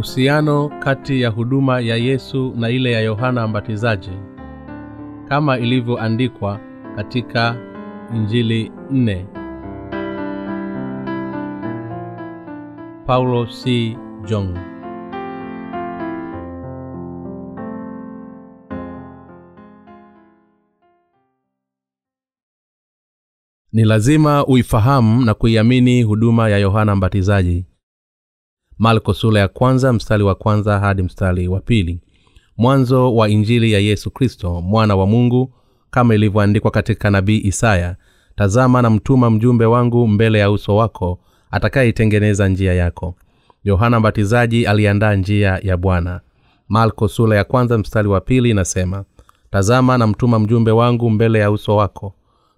uhusiano kati ya huduma ya yesu na ile ya yohana mbatizaji kama ilivyoandikwa katika injili nne. Paulo c. Jong. Ni lazima uifahamu na kuiamini huduma ya yohana mbatizaji marko sura ya kwanza mstari wa kwanza hadi mstari wa pili. Mwanzo wa injili ya yesu kristo mwana wa mungu kama ilivyoandikwa katika nabii isaya tazama na mtuma mjumbe wangu mbele ya uso wako atakayeitengeneza njia yako. Yohana mbatizaji aliandaa njia ya bwana. Marko sula ya kwanza mstari wa pili inasema tazama na mtuma mjumbe wangu mbele ya uso wako.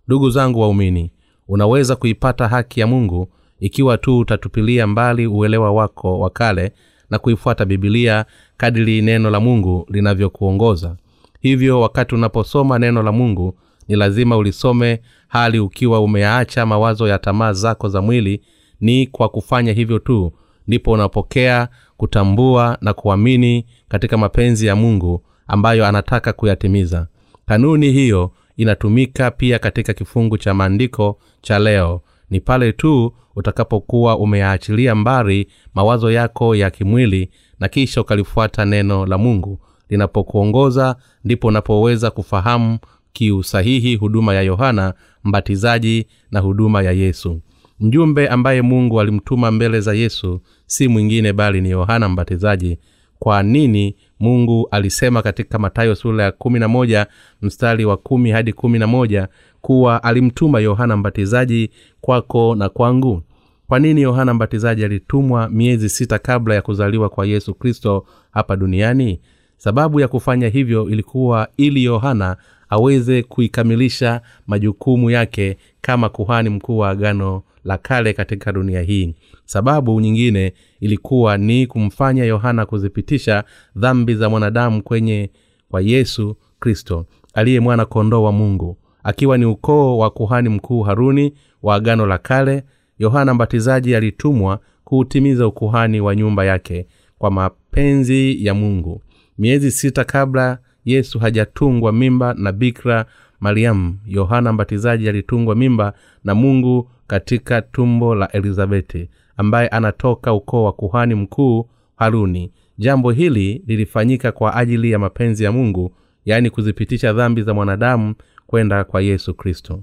Ndugu zangu waumini unaweza kuipata haki ya mungu ikiwa tu utatupilia mbali uelewa wako wa kale na kuifuata bibilia kadiri neno la mungu linavyokuongoza. Hivyo wakati unaposoma neno la mungu ni lazima ulisome hali ukiwa umeacha mawazo ya tamaa zako za mwili. Ni kwa kufanya hivyo tu ndipo unapokea kutambua na kuamini katika mapenzi ya mungu ambayo anataka kuyatimiza. Kanuni hiyo inatumika pia katika kifungu cha maandiko cha leo ni pale tu utakapokuwa umeyaachilia mbari mawazo yako ya kimwili na kisha ukalifuata neno la mungu. Linapokuongoza ndipo unapoweza kufahamu kiusahihi huduma ya yohana mbatizaji na huduma ya yesu. Mjumbe ambaye mungu alimtuma mbele za yesu si mwingine bali ni yohana mbatizaji. Kwa nini mungu alisema katika matayo sura ya kumi na moja mstari wa kumi hadi kumi na moja kuwa alimtuma yohana mbatizaji kwako na kwangu? Kwa nini yohana mbatizaji alitumwa miezi sita kabla ya kuzaliwa kwa yesu kristo hapa duniani? Sababu ya kufanya hivyo ilikuwa ili yohana aweze kuikamilisha majukumu yake kama kuhani mkuu wa agano la kale katika dunia hii. Sababu nyingine ilikuwa ni kumfanya yohana kuzipitisha dhambi za mwanadamu kwenye kwa yesu kristo aliye mwana kondoo wa mungu akiwa ni ukoo wa kuhani mkuu haruni wa agano la kale yohana mbatizaji alitumwa kuutimiza ukuhani wa nyumba yake kwa mapenzi ya mungu. Miezi sita kabla yesu hajatungwa mimba na bikra mariamu yohana mbatizaji alitungwa mimba na mungu katika tumbo la elizabeti ambaye anatoka ukoo wa kuhani mkuu haruni. Jambo hili lilifanyika kwa ajili ya mapenzi ya mungu yaani kuzipitisha dhambi za mwanadamu kwenda kwa yesu kristo.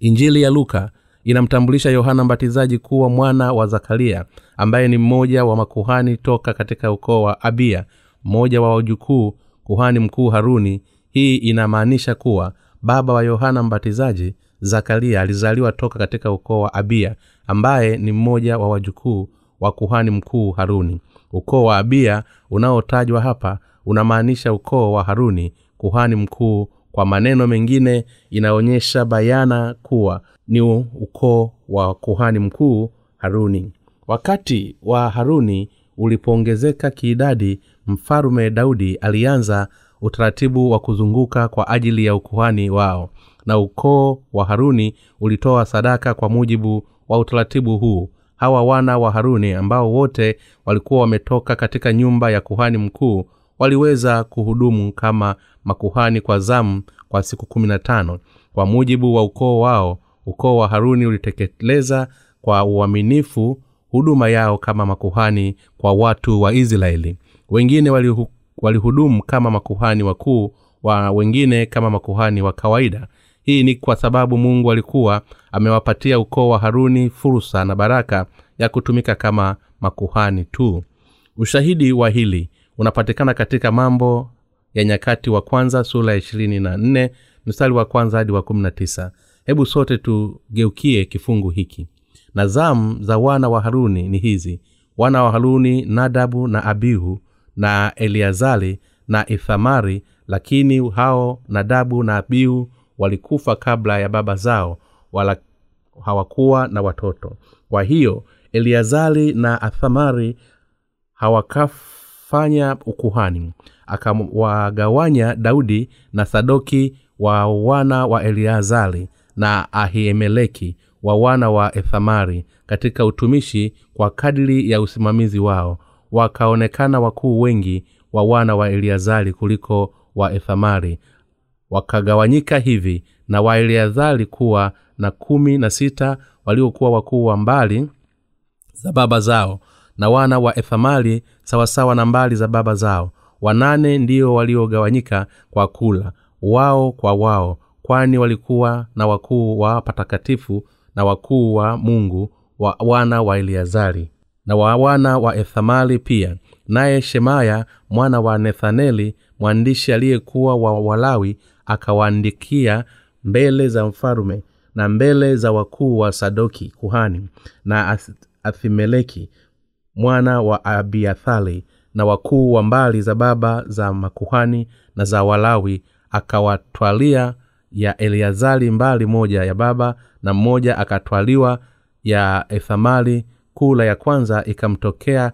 Injili ya luka inamtambulisha yohana mbatizaji kuwa mwana wa zakaria ambaye ni mmoja wa makuhani toka katika ukoo wa abia mmoja wa wajukuu kuhani mkuu haruni. Hii inamaanisha kuwa baba wa yohana mbatizaji zakaria alizaliwa toka katika ukoo wa abia ambaye ni mmoja wa wajukuu wa kuhani mkuu haruni. Ukoo wa abia unaotajwa hapa unamaanisha ukoo wa haruni kuhani mkuu kwa maneno mengine inaonyesha bayana kuwa ni ukoo wa kuhani mkuu haruni. Wakati wa haruni ulipoongezeka kiidadi mfalume daudi alianza utaratibu wa kuzunguka kwa ajili ya ukuhani wao. Na ukoo wa haruni ulitoa sadaka kwa mujibu wa utaratibu huu. Hawa wana wa haruni ambao wote walikuwa wametoka katika nyumba ya kuhani mkuu waliweza kuhudumu kama makuhani kwa zamu kwa siku kumi na tano. Kwa mujibu wa ukoo wao ukoo wa haruni ulitekeleza kwa uaminifu huduma yao kama makuhani kwa watu wa israeli. Wengine walihu, walihudumu kama makuhani wakuu wa wengine kama makuhani wa kawaida. Hii ni kwa sababu mungu alikuwa amewapatia ukoo wa haruni fursa na baraka ya kutumika kama makuhani tu. Ushahidi wa hili unapatikana katika mambo ya nyakati wa kwanza sura ya ishirini na nne mstari wa kwanza hadi wa kumi na tisa. Hebu sote tugeukie kifungu hiki. Na zamu za wana wa haruni ni hizi. Wana wa haruni nadabu na abihu na eliazari na ithamari lakini hao nadabu na abihu walikufa kabla ya baba zao wala hawakuwa na watoto. Kwa hiyo eliazari na athamari hawakafanya ukuhani akawagawanya daudi na sadoki wa wana wa eliazari na ahiemeleki wa wana wa ethamari katika utumishi kwa kadiri ya usimamizi wao. Wakaonekana wakuu wengi wa wana wa eliazari kuliko wa ethamari. Wakagawanyika hivi na waeleazari kuwa na kumi na sita waliokuwa wakuu wa mbali za baba zao na wana wa ethamari sawasawa na mbali za baba zao. Wanane ndio waliogawanyika kwa kula wao kwa wao kwani walikuwa na wakuu wa patakatifu na wakuu wa mungu wa wana wa eliazari na wa wana wa ethamali pia. Naye shemaya mwana wa nethaneli mwandishi aliyekuwa wa walawi akawaandikia mbele za mfalume na mbele za wakuu wa sadoki kuhani na athimeleki mwana wa abiathali na wakuu wa mbali za baba za makuhani na za walawi akawatwalia ya eleazari mbali moja ya baba na mmoja akatwaliwa ya ethamali kula ya kwanza ikamtokea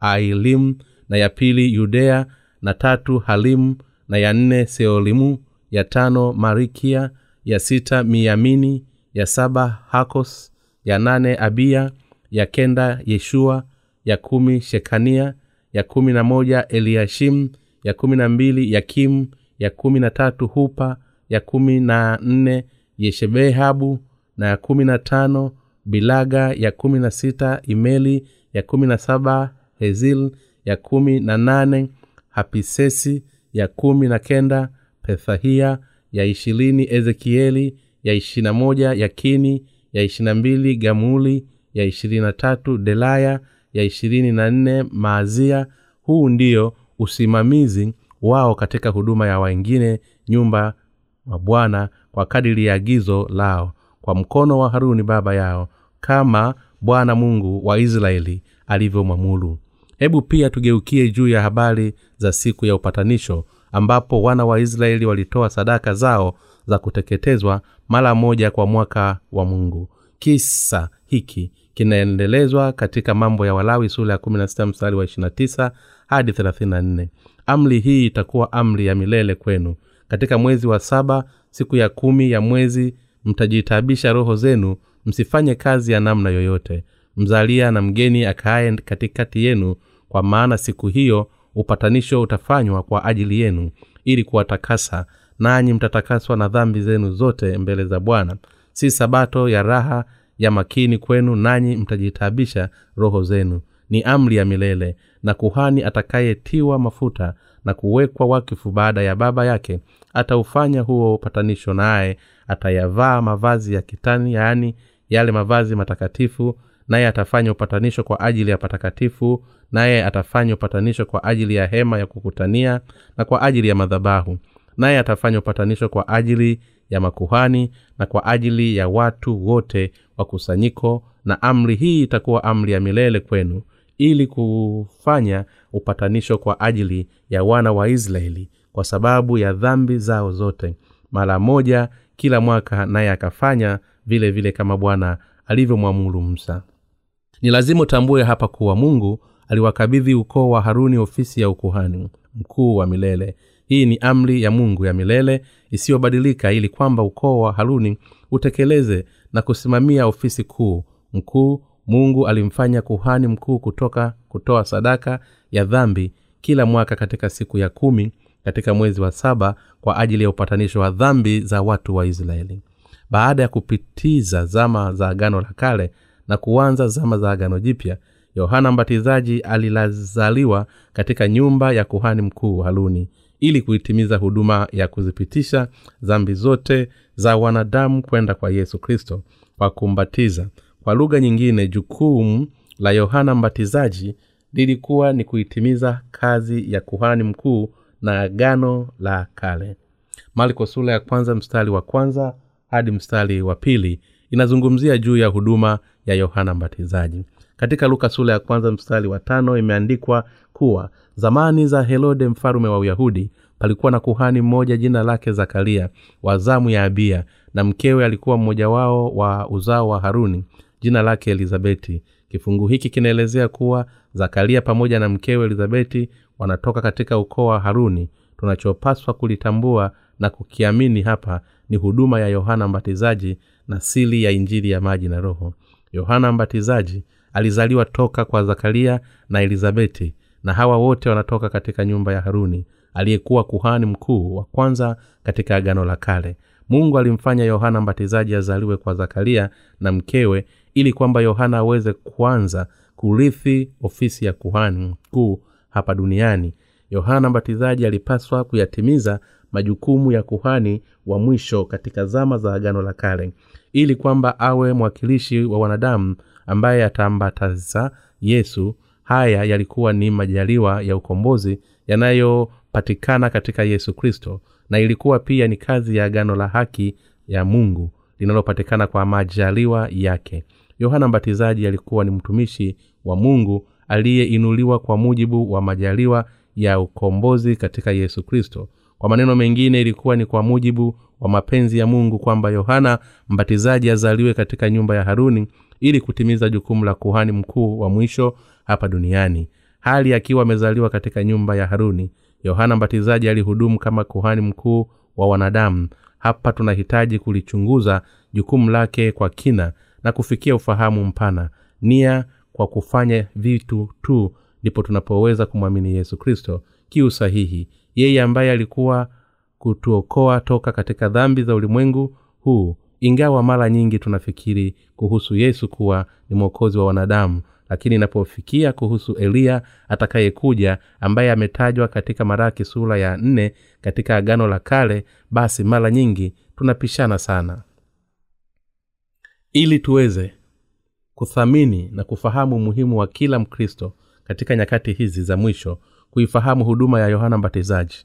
yehoailimu na ya pili yudea na tatu halimu na ya nne seolimu ya tano marikia ya sita miyamini ya saba hakos ya nane abia ya kenda yeshua ya kumi shekania ya kumi na moja eliashim ya kumi na mbili yakimu ya kumi na tatu hupa ya kumi na nne yeshebehabu na ya kumi na tano bilaga ya kumi na sita imeli ya kumi na saba hezil ya kumi na nane hapisesi ya kumi na kenda pethahia ya ishirini ezekieli ya ishirina moja yakini ya ishirina mbili gamuli ya ishirini na tatu delaya ya ishirini na nne maazia. Huu ndio usimamizi wao katika huduma ya wengine nyumba wa bwana kwa kadiri ya agizo lao kwa mkono wa haruni baba yao kama bwana mungu wa israeli alivyomwamulu hebu pia tugeukie juu ya habari za siku ya upatanisho ambapo wana wa israeli walitoa sadaka zao za kuteketezwa mara moja kwa mwaka wa mungu. Kisa hiki kinaendelezwa katika mambo ya walawi sura ya 16 mstari wa 29 hadi 34 amri hii itakuwa amri ya milele kwenu. Katika mwezi wa saba siku ya kumi ya mwezi mtajitabisha roho zenu msifanye kazi ya namna yoyote. Mzalia na mgeni akaaye katikati yenu kwa maana siku hiyo upatanisho utafanywa kwa ajili yenu ili kuwatakasa nanyi mtatakaswa na dhambi zenu zote mbele za bwana. Si sabato ya raha ya makini kwenu nanyi mtajitabisha roho zenu. Ni amri ya milele na kuhani atakayetiwa mafuta na kuwekwa wakifu baada ya baba yake ataufanya huo upatanisho naye atayavaa mavazi ya kitani yaani yale mavazi matakatifu naye atafanya upatanisho kwa ajili ya patakatifu naye atafanya upatanisho kwa ajili ya hema ya kukutania na kwa ajili ya madhabahu naye atafanya upatanisho kwa ajili ya makuhani na kwa ajili ya watu wote wa kusanyiko na amri hii itakuwa amri ya milele kwenu ili kufanya upatanisho kwa ajili ya wana wa israeli kwa sababu ya dhambi zao zote. Mara moja kila mwaka naye akafanya vile vile kama bwana alivyomwamuru musa. Ni lazima utambue hapa kuwa mungu aliwakabidhi ukoo wa haruni ofisi ya ukuhani mkuu wa milele hii ni amri ya mungu ya milele isiyobadilika ili kwamba ukoo wa haruni utekeleze na kusimamia ofisi kuu. Mkuu mungu alimfanya kuhani mkuu kutoka kutoa sadaka ya dhambi kila mwaka katika siku ya kumi katika mwezi wa saba kwa ajili ya upatanisho wa dhambi za watu wa israeli. Baada ya kupitiza zama za agano la kale na kuanza zama za agano jipya yohana mbatizaji alilazaliwa katika nyumba ya kuhani mkuu haruni ili kuitimiza huduma ya kuzipitisha dhambi zote za wanadamu kwenda kwa yesu kristo kwa kumbatiza. Kwa lugha nyingine jukumu la yohana mbatizaji lilikuwa ni kuitimiza kazi ya kuhani mkuu na agano la kale. Marko sura ya kwanza mstari wa kwanza hadi mstari wa pili inazungumzia juu ya huduma ya yohana mbatizaji. Katika luka sura ya kwanza mstari wa tano imeandikwa kuwa zamani za herode mfalume wa uyahudi palikuwa na kuhani mmoja jina lake zakaria wa zamu ya abia na mkewe alikuwa mmoja wao wa uzao wa haruni jina lake elizabeti. Kifungu hiki kinaelezea kuwa zakaria pamoja na mkewe elizabeti wanatoka katika ukoo wa haruni. Tunachopaswa kulitambua na kukiamini hapa ni huduma ya yohana mbatizaji na sili ya injili ya maji na roho. Yohana mbatizaji alizaliwa toka kwa zakaria na elizabeti na hawa wote wanatoka katika nyumba ya haruni aliyekuwa kuhani mkuu wa kwanza katika agano la kale. Mungu alimfanya yohana mbatizaji azaliwe kwa zakaria na mkewe ili kwamba yohana aweze kuanza kurithi ofisi ya kuhani mkuu hapa duniani. Yohana mbatizaji alipaswa kuyatimiza majukumu ya kuhani wa mwisho katika zama za agano la kale ili kwamba awe mwakilishi wa wanadamu ambaye ataambataza yesu haya yalikuwa ni majaliwa ya ukombozi yanayopatikana katika yesu kristo na ilikuwa pia ni kazi ya agano la haki ya mungu linalopatikana kwa majaliwa yake. Yohana mbatizaji alikuwa ni mtumishi wa mungu aliyeinuliwa kwa mujibu wa majaliwa ya ukombozi katika yesu kristo kwa maneno mengine ilikuwa ni kwa mujibu wa mapenzi ya mungu kwamba yohana mbatizaji azaliwe katika nyumba ya haruni ili kutimiza jukumu la kuhani mkuu wa mwisho hapa duniani. Hali akiwa amezaliwa katika nyumba ya haruni yohana mbatizaji alihudumu kama kuhani mkuu wa wanadamu. Hapa tunahitaji kulichunguza jukumu lake kwa kina na kufikia ufahamu mpana. Nia kwa kufanya vitu tu ndipo tunapoweza kumwamini yesu kristo kiu sahihi yeye ambaye alikuwa kutuokoa toka katika dhambi za ulimwengu huu. Ingawa mara nyingi tunafikiri kuhusu yesu kuwa ni mwokozi wa wanadamu lakini inapofikia kuhusu eliya atakayekuja ambaye ametajwa katika maraki sura ya nne katika agano la kale basi mara nyingi tunapishana sana. Ili tuweze kuthamini na kufahamu umuhimu wa kila mkristo katika nyakati hizi za mwisho kuifahamu huduma ya yohana mbatizaji.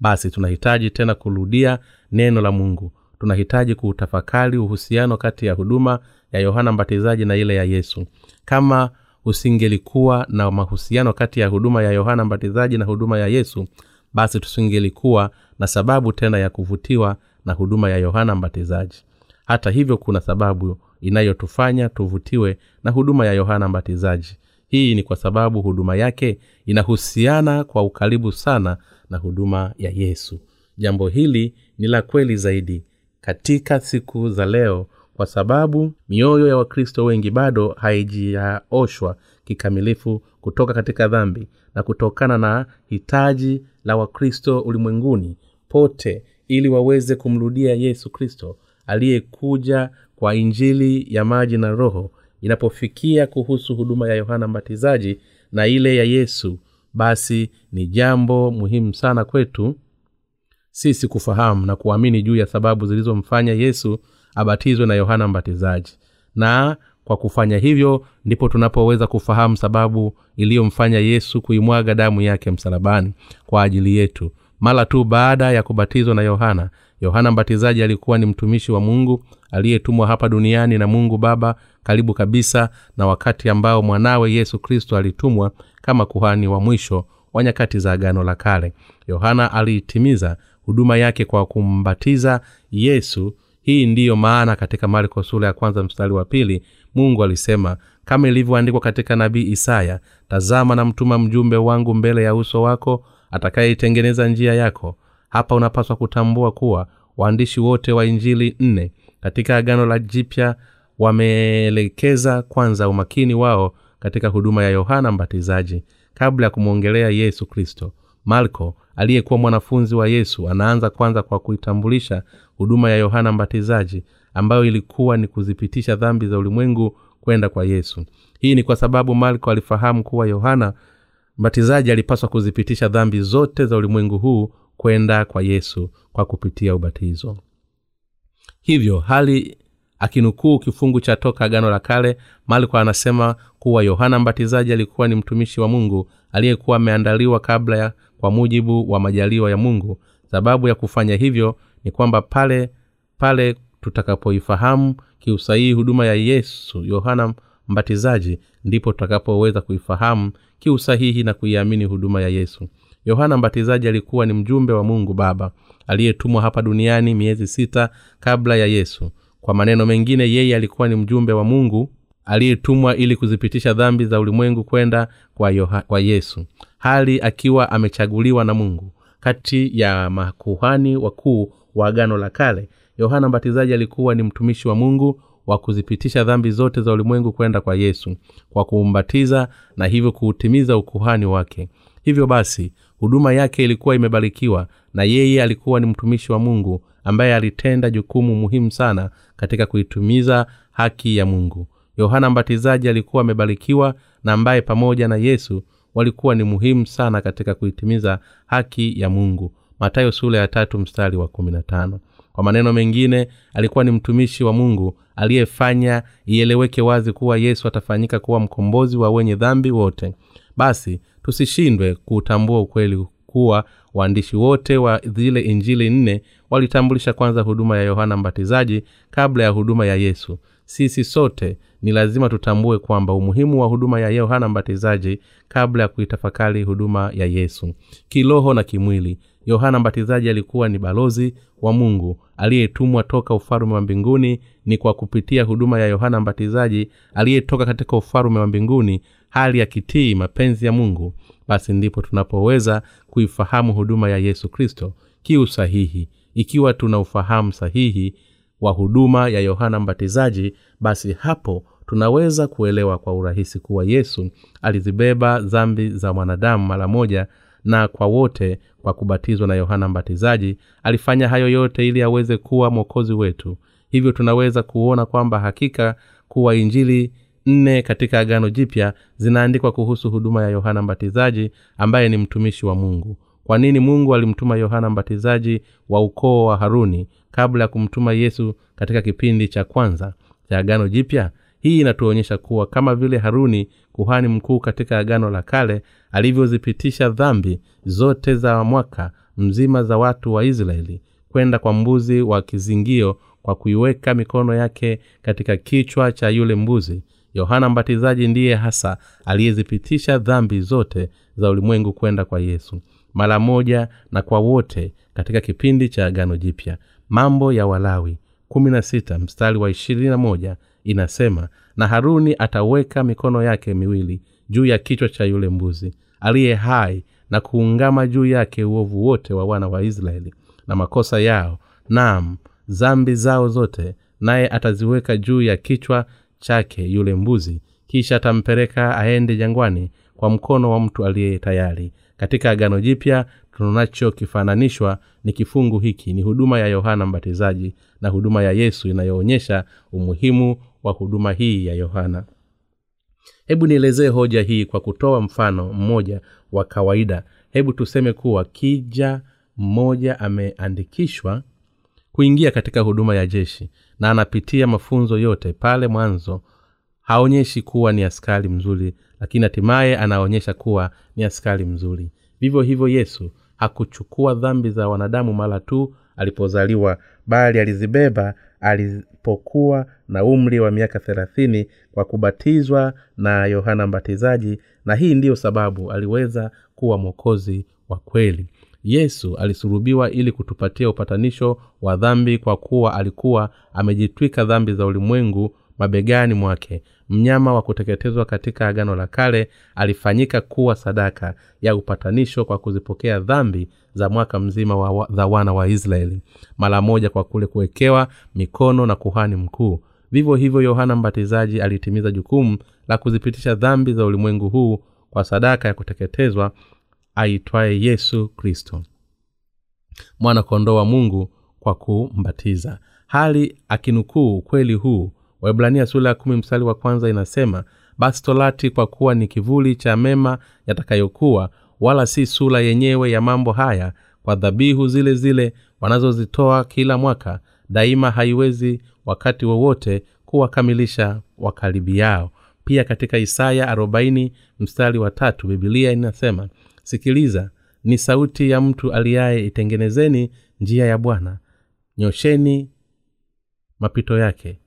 Basi tunahitaji tena kurudia neno la mungu. Tunahitaji kuutafakari uhusiano kati ya huduma ya yohana mbatizaji na ile ya yesu. Kama usingelikuwa na mahusiano kati ya huduma ya yohana mbatizaji na huduma ya yesu basi tusingelikuwa na sababu tena ya kuvutiwa na huduma ya yohana mbatizaji. Hata hivyo kuna sababu inayotufanya tuvutiwe na huduma ya yohana mbatizaji hii ni kwa sababu huduma yake inahusiana kwa ukaribu sana na huduma ya yesu. Jambo hili ni la kweli zaidi katika siku za leo kwa sababu mioyo ya wakristo wengi bado haijiaoshwa kikamilifu kutoka katika dhambi na kutokana na hitaji la wakristo ulimwenguni pote ili waweze kumrudia yesu kristo aliyekuja kwa injili ya maji na roho inapofikia kuhusu huduma ya yohana mbatizaji na ile ya yesu basi ni jambo muhimu sana kwetu sisi kufahamu na kuamini juu ya sababu zilizomfanya yesu abatizwe na yohana mbatizaji. Na kwa kufanya hivyo ndipo tunapoweza kufahamu sababu iliyomfanya yesu kuimwaga damu yake msalabani kwa ajili yetu. Mara tu baada ya kubatizwa na yohana yohana mbatizaji alikuwa ni mtumishi wa mungu aliyetumwa hapa duniani na mungu baba karibu kabisa na wakati ambao mwanawe yesu kristo alitumwa kama kuhani wa mwisho wa nyakati za agano la kale. Yohana aliitimiza huduma yake kwa kumbatiza yesu. Hii ndiyo maana katika marko sura ya kwanza mstari wa pili mungu alisema kama ilivyoandikwa katika nabii isaya tazama na mtuma mjumbe wangu mbele ya uso wako atakayeitengeneza njia yako. Hapa unapaswa kutambua kuwa waandishi wote wa injili nne katika agano la jipya wameelekeza kwanza umakini wao katika huduma ya yohana mbatizaji kabla ya kumwongelea yesu kristo. Marko aliyekuwa mwanafunzi wa yesu anaanza kwanza kwa kuitambulisha huduma ya yohana mbatizaji ambayo ilikuwa ni kuzipitisha dhambi za ulimwengu kwenda kwa yesu. Hii ni kwa sababu marko alifahamu kuwa yohana mbatizaji alipaswa kuzipitisha dhambi zote za ulimwengu huu kwenda kwa yesu kwa kupitia ubatizo. Hivyo hali akinukuu kifungu cha toka agano la kale malko anasema kuwa yohana mbatizaji alikuwa ni mtumishi wa mungu aliyekuwa ameandaliwa kabla ya kwa mujibu wa majaliwa ya mungu. Sababu ya kufanya hivyo ni kwamba pale pale tutakapoifahamu kiusahihi huduma ya yesu yohana mbatizaji ndipo tutakapoweza kuifahamu kiusahihi na kuiamini huduma ya yesu. Yohana mbatizaji alikuwa ni mjumbe wa mungu baba aliyetumwa hapa duniani miezi sita kabla ya yesu kwa maneno mengine yeye alikuwa ni mjumbe wa mungu aliyetumwa ili kuzipitisha dhambi za ulimwengu kwenda kwa, kwa yesu hali akiwa amechaguliwa na mungu. Kati ya makuhani wakuu wa agano la kale yohana mbatizaji alikuwa ni mtumishi wa mungu wa kuzipitisha dhambi zote za ulimwengu kwenda kwa yesu kwa kuumbatiza na hivyo kuutimiza ukuhani wake. Hivyo basi huduma yake ilikuwa imebarikiwa na yeye alikuwa ni mtumishi wa mungu ambaye alitenda jukumu muhimu sana katika kuitumiza haki ya mungu. Yohana mbatizaji alikuwa amebarikiwa na ambaye pamoja na yesu walikuwa ni muhimu sana katika kuitimiza haki ya mungu. Matayo sula ya tatu mstari wa kumi na tano. Kwa maneno mengine alikuwa ni mtumishi wa mungu aliyefanya ieleweke wazi kuwa yesu atafanyika kuwa mkombozi wa wenye dhambi wote. Basi tusishindwe kuutambua ukweli kuwa waandishi wote wa zile injili nne walitambulisha kwanza huduma ya yohana mbatizaji kabla ya huduma ya yesu. Sisi sote ni lazima tutambue kwamba umuhimu wa huduma ya yohana mbatizaji kabla ya kuitafakari huduma ya yesu. Kiroho na kimwili. Yohana mbatizaji alikuwa ni balozi wa mungu. Aliyetumwa toka ufalume wa mbinguni ni kwa kupitia huduma ya yohana mbatizaji aliyetoka katika ufalume wa mbinguni hali ya kitii mapenzi ya mungu basi ndipo tunapoweza kuifahamu huduma ya yesu kristo kiu sahihi. Ikiwa tuna ufahamu sahihi wa huduma ya yohana mbatizaji basi hapo tunaweza kuelewa kwa urahisi kuwa yesu alizibeba dhambi za mwanadamu mara moja na kwa wote kwa kubatizwa na yohana mbatizaji alifanya hayo yote ili aweze kuwa mwokozi wetu. Hivyo tunaweza kuona kwamba hakika kuwa injili nne katika agano jipya zinaandikwa kuhusu huduma ya yohana mbatizaji ambaye ni mtumishi wa mungu. Kwa nini mungu alimtuma yohana mbatizaji wa ukoo wa haruni kabla ya kumtuma yesu katika kipindi cha kwanza cha agano jipya? Hii inatuonyesha kuwa kama vile haruni kuhani mkuu katika agano la kale alivyozipitisha dhambi zote za mwaka mzima za watu wa israeli kwenda kwa mbuzi wa kizingio kwa kuiweka mikono yake katika kichwa cha yule mbuzi yohana mbatizaji ndiye hasa aliyezipitisha dhambi zote za ulimwengu kwenda kwa yesu mara moja na kwa wote katika kipindi cha agano jipya. Mambo ya walawi 16 mstari wa 21 inasema na haruni ataweka mikono yake miwili juu ya kichwa cha yule mbuzi aliye hai na kuungama juu yake uovu wote wa wana wa israeli na makosa yao. Nam zambi zao zote naye ataziweka juu ya kichwa chake yule mbuzi kisha atampeleka aende jangwani kwa mkono wa mtu aliye tayari. Katika agano jipya tunachokifananishwa ni kifungu hiki ni huduma ya yohana mbatizaji na huduma ya yesu inayoonyesha umuhimu wa huduma hii ya yohana. Hebu nielezee hoja hii kwa kutoa mfano mmoja wa kawaida. Hebu tuseme kuwa kija mmoja ameandikishwa kuingia katika huduma ya jeshi na anapitia mafunzo yote pale mwanzo haonyeshi kuwa ni askari mzuri lakini hatimaye anaonyesha kuwa ni askari mzuri. Vivyo hivyo yesu hakuchukua dhambi za wanadamu mara tu alipozaliwa bali alizibeba alipokuwa na umri wa miaka thelathini kwa kubatizwa na yohana mbatizaji na hii ndiyo sababu aliweza kuwa mwokozi wa kweli yesu alisulubiwa ili kutupatia upatanisho wa dhambi kwa kuwa alikuwa amejitwika dhambi za ulimwengu mabegani mwake. Mnyama wa kuteketezwa katika agano la kale alifanyika kuwa sadaka ya upatanisho kwa kuzipokea dhambi za mwaka mzima wa, za wana wa israeli. Mara moja kwa kule kuwekewa mikono na kuhani mkuu. Vivyo hivyo yohana mbatizaji alitimiza jukumu la kuzipitisha dhambi za ulimwengu huu kwa sadaka ya kuteketezwa aitwaye yesu kristo mwana kondoo wa mungu kwa kumbatiza. Hali akinukuu ukweli huu waibrania sula ya kumi mstari wa kwanza inasema basi torati kwa kuwa ni kivuli cha mema yatakayokuwa wala si sura yenyewe ya mambo haya kwa dhabihu zile zile wanazozitoa kila mwaka daima haiwezi wakati wowote kuwakamilisha wakaribi yao pia katika isaya 40 mstari wa tatu bibilia inasema sikiliza ni sauti ya mtu aliyaye itengenezeni njia ya bwana. Nyosheni mapito yake.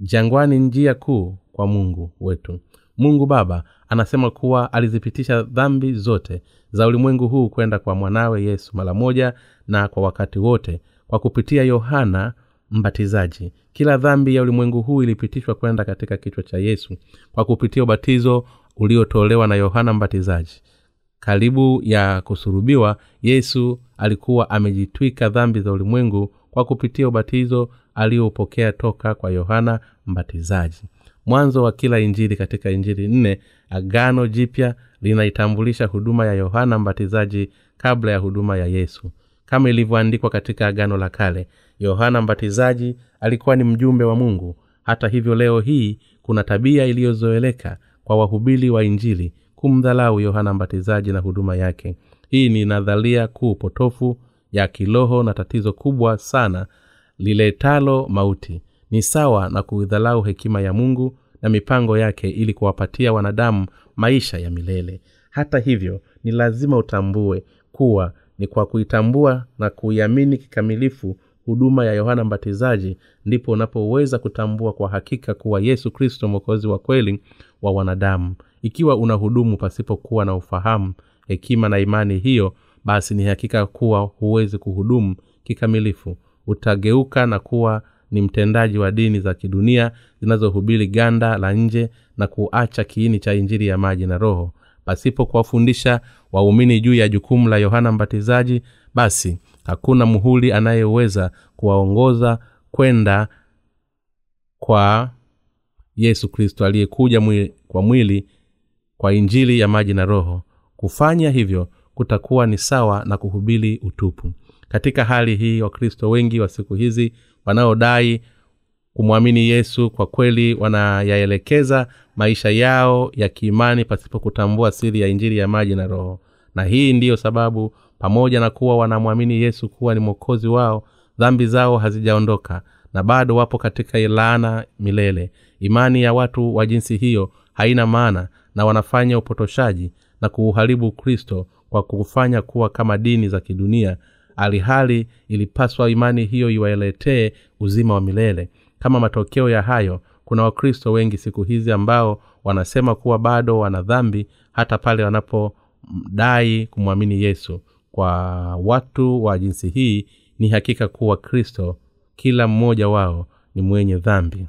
Jangwani njia kuu kwa mungu wetu. Mungu baba anasema kuwa alizipitisha dhambi zote za ulimwengu huu kwenda kwa mwanawe yesu mara moja na kwa wakati wote kwa kupitia yohana mbatizaji. Kila dhambi ya ulimwengu huu ilipitishwa kwenda katika kichwa cha yesu kwa kupitia ubatizo uliotolewa na yohana mbatizaji karibu ya kusurubiwa yesu alikuwa amejitwika dhambi za ulimwengu kwa kupitia ubatizo aliopokea toka kwa yohana mbatizaji. Mwanzo wa kila injili katika injili nne agano jipya linaitambulisha huduma ya yohana mbatizaji kabla ya huduma ya yesu. Kama ilivyoandikwa katika agano la kale yohana mbatizaji alikuwa ni mjumbe wa mungu. Hata hivyo leo hii kuna tabia iliyozoeleka kwa wahubiri wa injili kumdhalau yohana mbatizaji na huduma yake. Hii ni nadharia kuu potofu ya kiroho na tatizo kubwa sana liletalo mauti. Ni sawa na kuidhalau hekima ya mungu na mipango yake ili kuwapatia wanadamu maisha ya milele. Hata hivyo ni lazima utambue kuwa ni kwa kuitambua na kuiamini kikamilifu huduma ya yohana mbatizaji ndipo unapoweza kutambua kwa hakika kuwa yesu kristo mwokozi wa kweli wa wanadamu ikiwa unahudumu pasipokuwa na ufahamu hekima na imani hiyo basi ni hakika kuwa huwezi kuhudumu kikamilifu. Utageuka na kuwa ni mtendaji wa dini za kidunia zinazohubiri ganda la nje na kuacha kiini cha injiri ya maji na roho. Pasipo kuwafundisha waumini juu ya jukumu la yohana mbatizaji basi hakuna muhuli anayeweza kuwaongoza kwenda kwa yesu kristo aliyekuja mwi, kwa mwili kwa injili ya maji na roho kufanya hivyo kutakuwa ni sawa na kuhubiri utupu. Katika hali hii wakristo wengi wa siku hizi wanaodai kumwamini yesu kwa kweli wanayaelekeza maisha yao ya kiimani pasipo kutambua siri ya injili ya maji na roho. Na hii ndiyo sababu pamoja na kuwa wanamwamini yesu kuwa ni mwokozi wao dhambi zao hazijaondoka na bado wapo katika laana milele. Imani ya watu wa jinsi hiyo haina maana na wanafanya upotoshaji na kuuharibu kristo kwa kufanya kuwa kama dini za kidunia alihali ilipaswa imani hiyo iwaletee uzima wa milele. Kama matokeo ya hayo kuna wakristo wengi siku hizi ambao wanasema kuwa bado wana dhambi hata pale wanapodai kumwamini yesu. Kwa watu wa jinsi hii ni hakika kuwa kristo kila mmoja wao ni mwenye dhambi.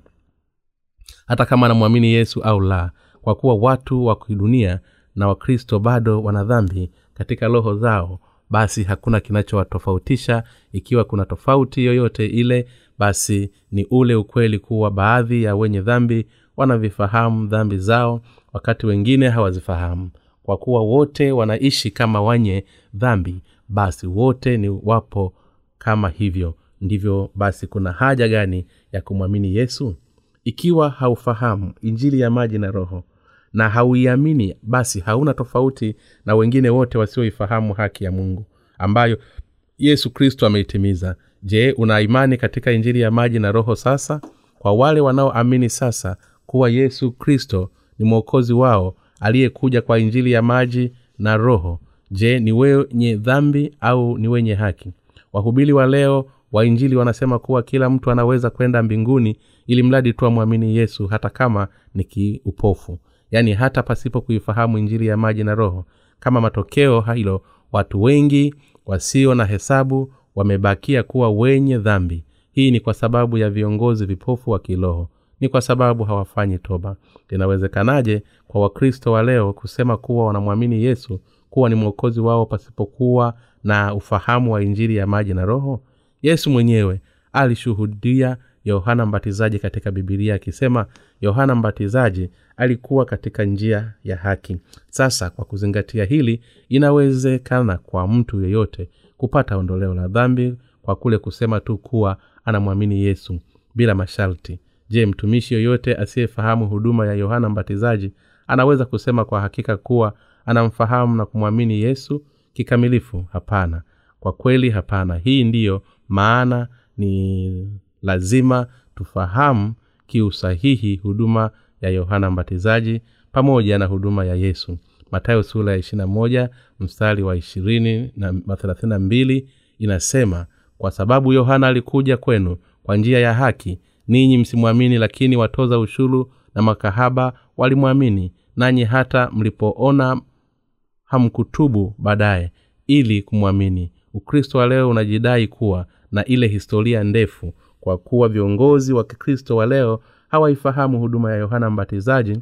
Hata kama anamwamini yesu au la kwa kuwa watu wa kidunia na wakristo bado wana dhambi katika roho zao basi hakuna kinachowatofautisha. Ikiwa kuna tofauti yoyote ile basi ni ule ukweli kuwa baadhi ya wenye dhambi wanavifahamu dhambi zao wakati wengine hawazifahamu. Kwa kuwa wote wanaishi kama wenye dhambi basi wote ni wapo kama hivyo. Ndivyo basi kuna haja gani ya kumwamini yesu? Ikiwa haufahamu injili ya maji na roho na hauiamini basi hauna tofauti na wengine wote wasioifahamu haki ya mungu ambayo yesu kristo ameitimiza. Je una imani katika injili ya maji na roho sasa? Kwa wale wanaoamini sasa kuwa yesu kristo ni mwokozi wao aliyekuja kwa injili ya maji na roho je ni wenye dhambi au ni wenye haki? Wahubiri wa leo wa injili wanasema kuwa kila mtu anaweza kwenda mbinguni ili mradi tu amwamini yesu hata kama ni kiupofu yaani hata pasipo kuifahamu injili ya maji na roho. Kama matokeo hilo watu wengi wasio na hesabu wamebakia kuwa wenye dhambi. Hii ni kwa sababu ya viongozi vipofu wa kiroho. Ni kwa sababu hawafanyi toba. Linawezekanaje kwa wakristo wa leo kusema kuwa wanamwamini yesu kuwa ni mwokozi wao pasipokuwa na ufahamu wa injili ya maji na roho? Yesu mwenyewe alishuhudia yohana mbatizaji katika bibilia akisema yohana mbatizaji alikuwa katika njia ya haki. Sasa kwa kuzingatia hili inawezekana kwa mtu yeyote kupata ondoleo la dhambi kwa kule kusema tu kuwa anamwamini yesu bila masharti. Je mtumishi yoyote asiyefahamu huduma ya yohana mbatizaji anaweza kusema kwa hakika kuwa anamfahamu na kumwamini yesu kikamilifu? Hapana. Kwa kweli hapana. Hii ndiyo maana ni lazima tufahamu kiusahihi huduma ya yohana mbatizaji pamoja na huduma ya yesu. Matayo sura ya ishirina moja mstari wa ishirini na thelathini na mbili inasema kwa sababu yohana alikuja kwenu kwa njia ya haki ninyi msimwamini lakini watoza ushuru na makahaba walimwamini nanyi hata mlipoona hamkutubu baadaye ili kumwamini. Ukristo wa leo unajidai kuwa na ile historia ndefu kwa kuwa viongozi wa kikristo wa leo hawaifahamu huduma ya yohana mbatizaji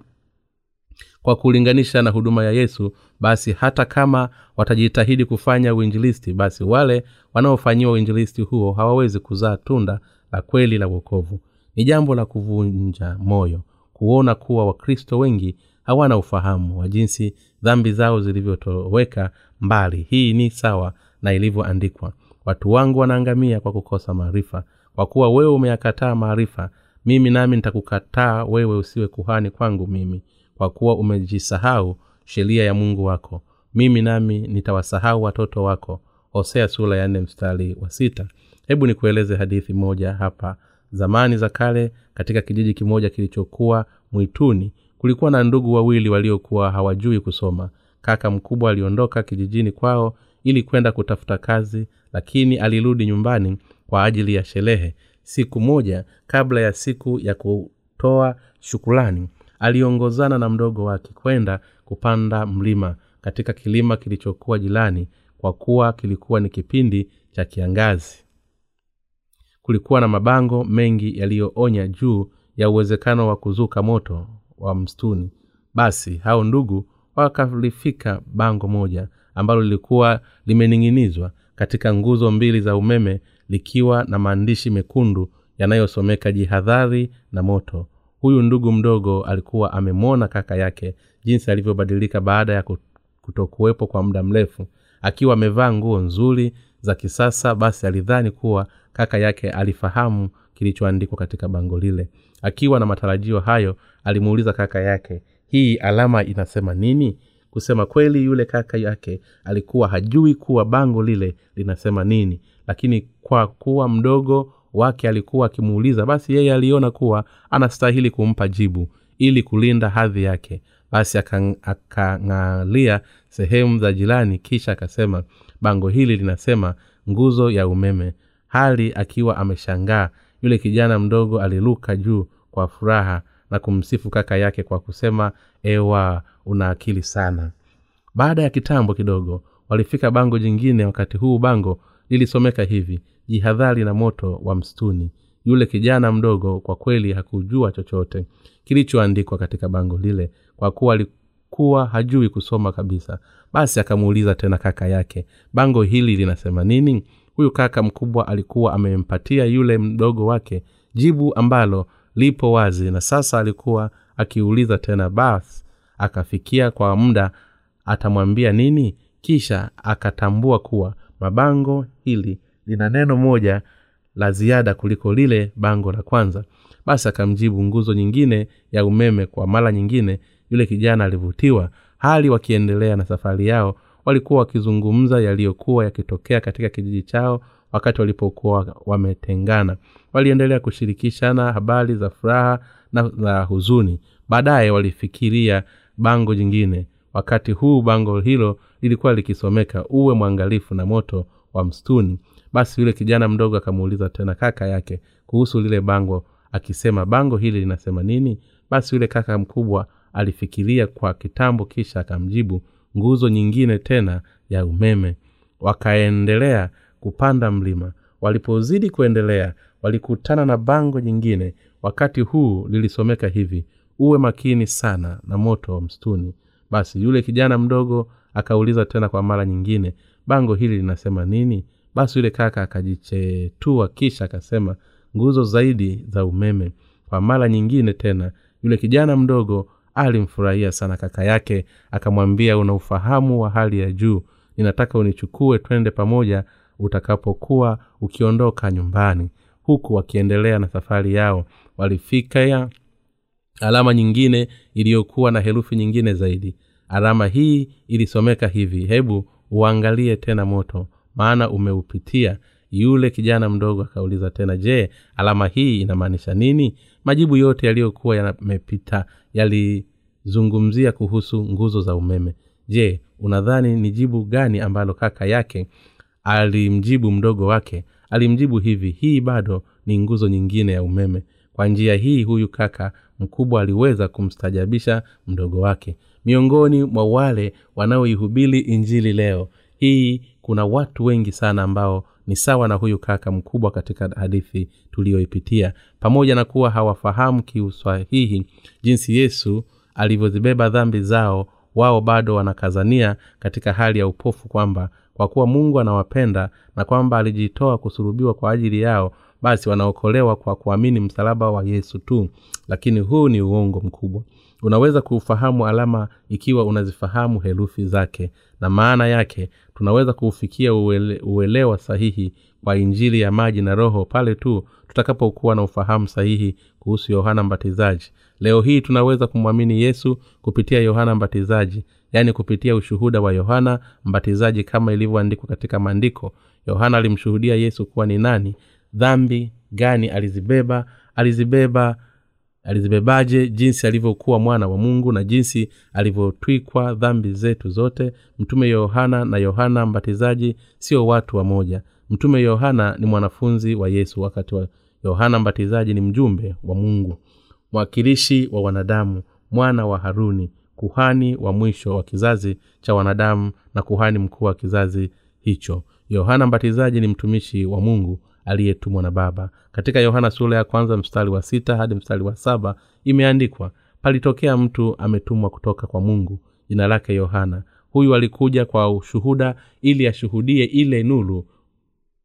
kwa kulinganisha na huduma ya yesu basi hata kama watajitahidi kufanya uinjilisti basi wale wanaofanyiwa uinjilisti huo hawawezi kuzaa tunda la kweli la uokovu ni jambo la kuvunja moyo kuona kuwa wakristo wengi hawana ufahamu wa jinsi dhambi zao zilivyotoweka mbali. Hii ni sawa na ilivyoandikwa watu wangu wanaangamia kwa kukosa maarifa kwa kuwa wewe umeyakataa maarifa mimi nami nitakukataa wewe usiwe kuhani kwangu mimi kwa kuwa umejisahau sheria ya mungu wako. Mimi nami nitawasahau watoto wako. Hosea sura ya mstari wa sita. Hebu nikueleze hadithi moja hapa. Zamani za kale katika kijiji kimoja kilichokuwa mwituni kulikuwa na ndugu wawili waliokuwa hawajui kusoma. Kaka mkubwa aliondoka kijijini kwao ili kwenda kutafuta kazi lakini alirudi nyumbani kwa ajili ya sherehe siku moja kabla ya siku ya kutoa shukulani aliongozana na mdogo wake kwenda kupanda mlima katika kilima kilichokuwa jirani kwa kuwa kilikuwa ni kipindi cha kiangazi. Kulikuwa na mabango mengi yaliyoonya juu ya uwezekano wa kuzuka moto wa msituni. Basi hao ndugu wakalifika bango moja ambalo lilikuwa limening'inizwa katika nguzo mbili za umeme likiwa na maandishi mekundu yanayosomeka jihadhari na moto. Huyu ndugu mdogo alikuwa amemwona kaka yake jinsi alivyobadilika baada ya kutokuwepo kwa muda mrefu. Akiwa amevaa nguo nzuri za kisasa basi alidhani kuwa kaka yake alifahamu kilichoandikwa katika bango lile. Akiwa na matarajio hayo alimuuliza kaka yake hii alama inasema nini? Kusema kweli yule kaka yake alikuwa hajui kuwa bango lile linasema nini lakini kwa kuwa mdogo wake alikuwa akimuuliza basi yeye aliona kuwa anastahili kumpa jibu ili kulinda hadhi yake. Basi akang'alia sehemu za jirani kisha akasema bango hili linasema nguzo ya umeme hali akiwa ameshangaa yule kijana mdogo aliruka juu kwa furaha na kumsifu kaka yake kwa kusema ewa una akili sana. Baada ya kitambo kidogo walifika bango jingine wakati huu bango lilisomeka hivi jihadhari na moto wa msituni. Yule kijana mdogo kwa kweli hakujua chochote kilichoandikwa katika bango lile kwa kuwa alikuwa hajui kusoma kabisa. Basi akamuuliza tena kaka yake bango hili linasema nini? Huyu kaka mkubwa alikuwa amempatia yule mdogo wake jibu ambalo lipo wazi na sasa alikuwa akiuliza tena basi akafikia kwa muda atamwambia nini? Kisha akatambua kuwa mabango hili lina neno moja la ziada kuliko lile bango la kwanza. Basi akamjibu nguzo nyingine ya umeme kwa mara nyingine yule kijana alivutiwa. Hali wakiendelea na safari yao walikuwa wakizungumza yaliyokuwa yakitokea katika kijiji chao wakati walipokuwa wametengana. Waliendelea kushirikishana habari za furaha na za huzuni. Baadaye walifikiria bango jingine wakati huu bango hilo lilikuwa likisomeka uwe mwangalifu na moto wa msituni. Basi yule kijana mdogo akamuuliza tena kaka yake kuhusu lile bango akisema bango hili linasema nini? Basi yule kaka mkubwa alifikiria kwa kitambo kisha akamjibu nguzo nyingine tena ya umeme. Wakaendelea kupanda mlima. Walipozidi kuendelea walikutana na bango jingine wakati huu lilisomeka hivi uwe makini sana na moto wa msituni basi yule kijana mdogo akauliza tena kwa mara nyingine bango hili linasema nini? Basi yule kaka akajichetua kisha akasema nguzo zaidi za umeme. Kwa mara nyingine tena yule kijana mdogo alimfurahia sana kaka yake akamwambia una ufahamu wa hali ya juu. Ninataka unichukue twende pamoja utakapokuwa ukiondoka nyumbani. Huku wakiendelea na safari yao walifika ya alama nyingine iliyokuwa na herufi nyingine zaidi. Alama hii ilisomeka hivi. Hebu uangalie tena moto maana umeupitia. Yule kijana mdogo akauliza tena je alama hii inamaanisha nini? Majibu yote yaliyokuwa yamepita yalizungumzia kuhusu nguzo za umeme. Je unadhani ni jibu gani ambalo kaka yake alimjibu mdogo wake? Alimjibu hivi hii bado ni nguzo nyingine ya umeme. Kwa njia hii huyu kaka mkubwa aliweza kumstajabisha mdogo wake. Miongoni mwa wale wanaoihubiri injili leo hii kuna watu wengi sana ambao ni sawa na huyu kaka mkubwa katika hadithi tuliyoipitia. Pamoja na kuwa hawafahamu kiuswahihi jinsi yesu alivyozibeba dhambi zao wao bado wanakazania katika hali ya upofu kwamba kwa kuwa mungu anawapenda na kwamba alijitoa kusurubiwa kwa ajili yao basi wanaokolewa kwa kuamini msalaba wa yesu tu lakini huu ni uongo mkubwa. Unaweza kuufahamu alama ikiwa unazifahamu herufi zake na maana yake tunaweza kuufikia uele, uelewa sahihi kwa injili ya maji na roho pale tu tutakapokuwa na ufahamu sahihi kuhusu yohana mbatizaji. Leo hii tunaweza kumwamini yesu kupitia yohana mbatizaji yaani kupitia ushuhuda wa yohana mbatizaji kama ilivyoandikwa katika maandiko. Yohana alimshuhudia yesu kuwa ni nani dhambi gani alizibeba alizibeba alizibebaje jinsi alivyokuwa mwana wa mungu na jinsi alivyotwikwa dhambi zetu zote. Mtume yohana na yohana mbatizaji sio watu wamoja mtume yohana ni mwanafunzi wa yesu wakati wa yohana mbatizaji ni mjumbe wa mungu mwakilishi wa wanadamu mwana wa haruni kuhani wa mwisho wa kizazi cha wanadamu na kuhani mkuu wa kizazi hicho. Yohana mbatizaji ni mtumishi wa mungu aliyetumwa na baba. Katika yohana sura ya kwanza mstari wa sita hadi mstari wa saba imeandikwa palitokea mtu ametumwa kutoka kwa mungu jina lake yohana. Huyu alikuja kwa ushuhuda ili ashuhudie ile nuru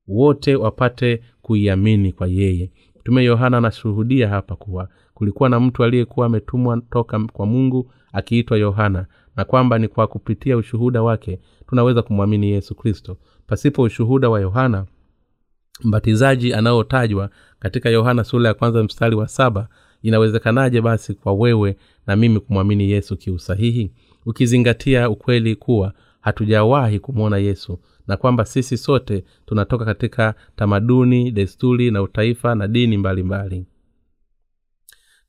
wote wapate kuiamini kwa yeye. Mtume yohana anashuhudia hapa kuwa kulikuwa na mtu aliyekuwa ametumwa toka kwa mungu akiitwa yohana na kwamba ni kwa kupitia ushuhuda wake tunaweza kumwamini yesu kristo. Pasipo ushuhuda wa yohana mbatizaji anayotajwa katika yohana sura ya kwanza mstari wa saba inawezekanaje basi kwa wewe na mimi kumwamini yesu kiusahihi? Ukizingatia ukweli kuwa hatujawahi kumwona yesu na kwamba sisi sote tunatoka katika tamaduni desturi na utaifa na dini mbalimbali.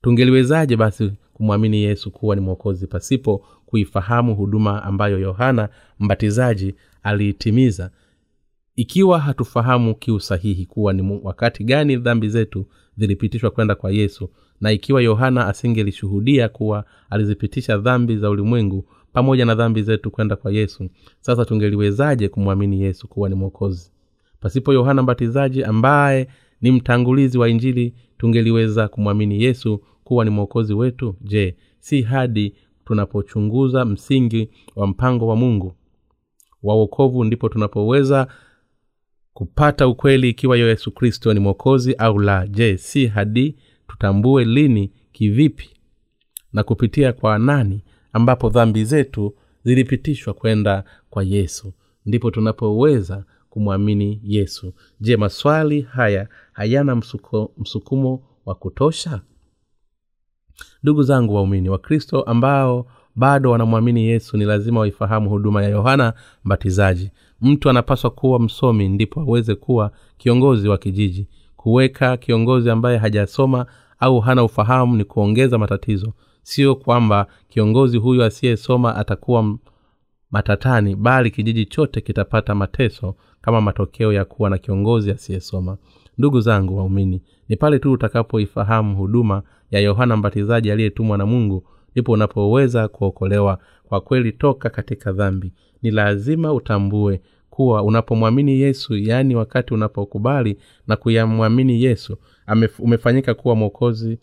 Tungeliwezaje basi kumwamini yesu kuwa ni mwokozi pasipo kuifahamu huduma ambayo yohana mbatizaji aliitimiza ikiwa hatufahamu kiusahihi kuwa ni wakati gani dhambi zetu zilipitishwa kwenda kwa yesu na ikiwa yohana asingelishuhudia kuwa alizipitisha dhambi za ulimwengu pamoja na dhambi zetu kwenda kwa yesu sasa tungeliwezaje kumwamini yesu kuwa ni mwokozi? Pasipo yohana mbatizaji ambaye ni mtangulizi wa injili tungeliweza kumwamini yesu kuwa ni mwokozi wetu? Je si hadi tunapochunguza msingi wa mpango wa mungu? Wa wokovu ndipo tunapoweza kupata ukweli ikiwa yesu kristo ni mwokozi au la. Je si hadi tutambue lini kivipi na kupitia kwa nani ambapo dhambi zetu zilipitishwa kwenda kwa yesu? Ndipo tunapoweza kumwamini yesu. Je maswali haya hayana msuko, msukumo wa kutosha? Ndugu zangu waumini wakristo ambao bado wanamwamini yesu ni lazima waifahamu huduma ya yohana mbatizaji. Mtu anapaswa kuwa msomi ndipo aweze kuwa kiongozi wa kijiji. Kuweka kiongozi ambaye hajasoma au hana ufahamu ni kuongeza matatizo. Sio kwamba kiongozi huyu asiyesoma atakuwa matatani bali kijiji chote kitapata mateso kama matokeo ya kuwa na kiongozi asiyesoma. Ndugu zangu waumini ni pale tu utakapoifahamu huduma ya yohana mbatizaji aliyetumwa na mungu ndipo unapoweza kuokolewa. Kwa kweli toka katika dhambi. Ni lazima utambue kuwa unapomwamini yesu yaani wakati unapokubali na kuyamwamini yesu umefanyika kuwa mwokozi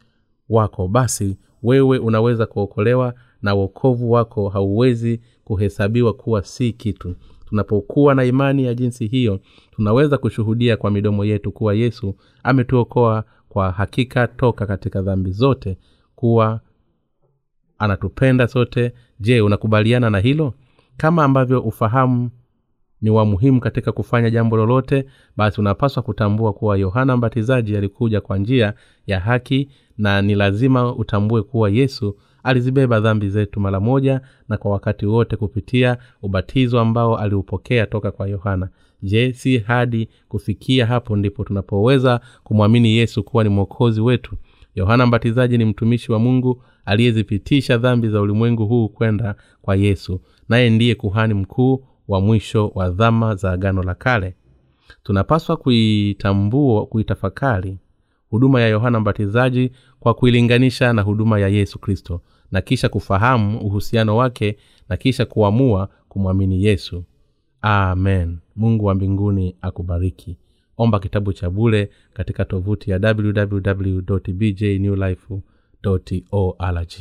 wako. Basi wewe unaweza kuokolewa na uokovu wako hauwezi kuhesabiwa kuwa si kitu. Tunapokuwa na imani ya jinsi hiyo tunaweza kushuhudia kwa midomo yetu kuwa yesu ametuokoa kwa hakika toka katika dhambi zote kuwa anatupenda sote. Je unakubaliana na hilo? Kama ambavyo ufahamu ni wa muhimu katika kufanya jambo lolote basi unapaswa kutambua kuwa yohana mbatizaji alikuja kwa njia ya haki na ni lazima utambue kuwa yesu alizibeba dhambi zetu mara moja na kwa wakati wote kupitia ubatizo ambao aliupokea toka kwa yohana. Je si hadi kufikia hapo ndipo tunapoweza kumwamini yesu kuwa ni mwokozi wetu yohana mbatizaji ni mtumishi wa mungu aliyezipitisha dhambi za ulimwengu huu kwenda kwa yesu. Naye ndiye kuhani mkuu wa mwisho wa dhama za agano la kale. Tunapaswa kuitambua kuitafakari huduma ya yohana mbatizaji kwa kuilinganisha na huduma ya yesu kristo na kisha kufahamu uhusiano wake na kisha kuamua kumwamini yesu. Amen. Mungu wa mbinguni akubariki omba kitabu cha bule katika tovuti ya www bjnewlife org